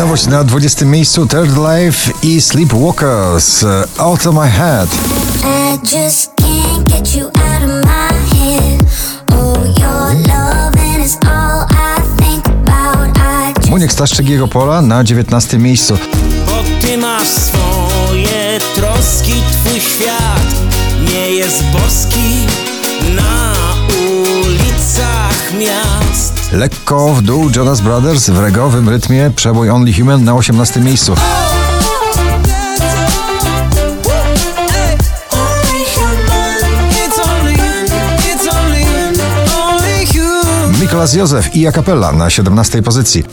Nowość na 20 miejscu Third Life i Sleepwalkers Out of My Head. I just can't get you out of my head. Oh, your loving is all I think about. I just Muniek Staszczyk jego pola na 19 miejscu. Bo ty masz swoje troski, Lekko w dół Jonas Brothers w regowym rytmie przebój Only Human na 18 miejscu. Mikolas Józef i Acapella na 17 pozycji.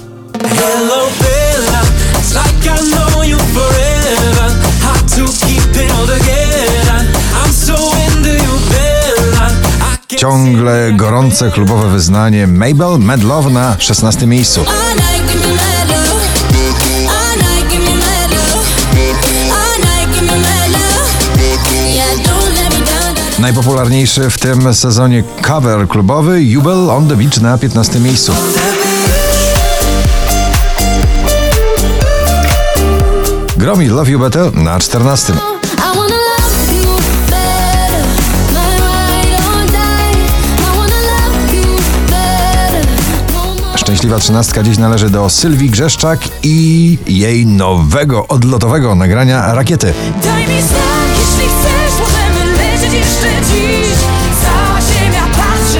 Ciągle gorące klubowe wyznanie Mabel Mad Love na 16 miejscu. Najpopularniejszy w tym sezonie cover klubowy Jubel on the Beach na 15 miejscu. Gromi Love You Better na 14. Szczęśliwa trzynastka dziś należy do Sylwii Grzeszczak i jej nowego, odlotowego nagrania Rakiety. Daj mi znak, jeśli chcesz, możemy lecieć jeszcze dziś Cała ziemia patrzy,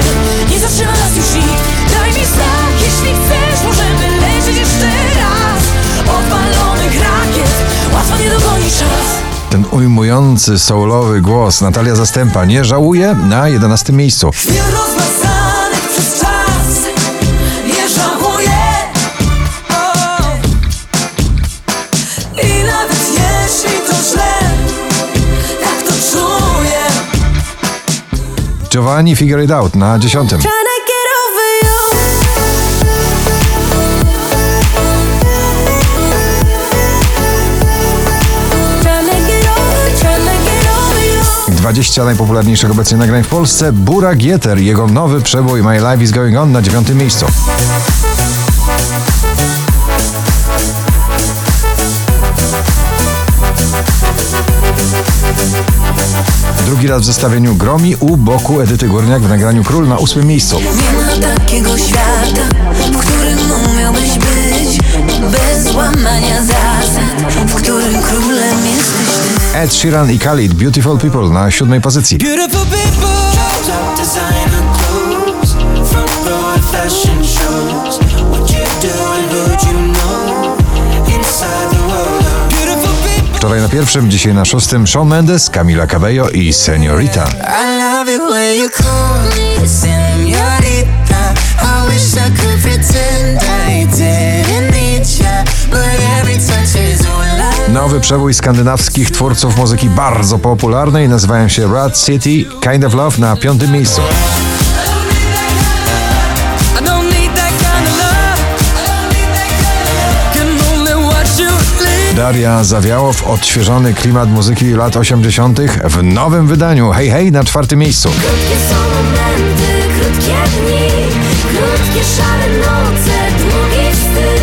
nie zatrzyma nas już nikt Daj mi znak, jeśli chcesz, możemy lecieć jeszcze raz Odpalonych rakiet, łatwo nie czas Ten ujmujący, soulowy głos Natalia Zastępa nie żałuje na 11 miejscu. Chwil rozmazanych przez czas Giovanni Figure It Out na 10. Tryna get over you. Tryna get over, tryna get over you. 20 najpopularniejszych obecnie nagrań w Polsce. Bura Gieter, jego nowy przebój My Life is Going On na 9 miejscu. Drugi raz w zestawieniu Gromi u boku Edyty Górniak w nagraniu Król na 8 miejscu. Nie ma takiego świata, w którym umiałbyś być Bez łamania zasad, w którym królem jesteś ty Ed Sheeran i Khalid Beautiful People na 7 pozycji. Beautiful people. Fashion shows. What you do and who Wczoraj na pierwszym, dzisiaj na szóstym Shawn Mendes, Camila Cabello i Seniorita. Nowy przebój skandynawskich twórców muzyki bardzo popularnej nazywają się Rad City Kind of Love na piątym miejscu. Daria Zawiałow, odświeżony klimat muzyki lat 80. w nowym wydaniu. Hej, hej, na czwartym miejscu. Krótkie są momenty, krótkie dni, krótkie szare noce, długi wstyd.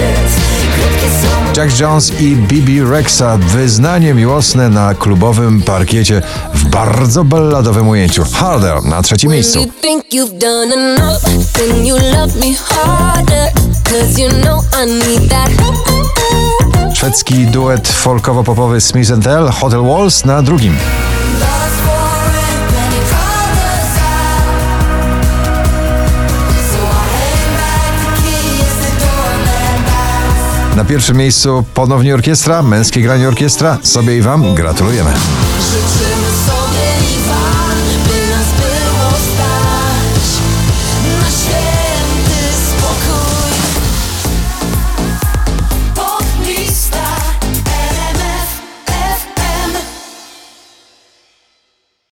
Krótkie są Jack Jones i Bibi Rexa, wyznanie miłosne na klubowym parkiecie w bardzo balladowym ujęciu. Harder na trzecim miejscu. You Szwedzki duet folkowo-popowy Smith Tell, Hotel Walls na drugim. I. Na pierwszym miejscu ponownie orkiestra, męskie granie orkiestra. Sobie i wam gratulujemy. Życzę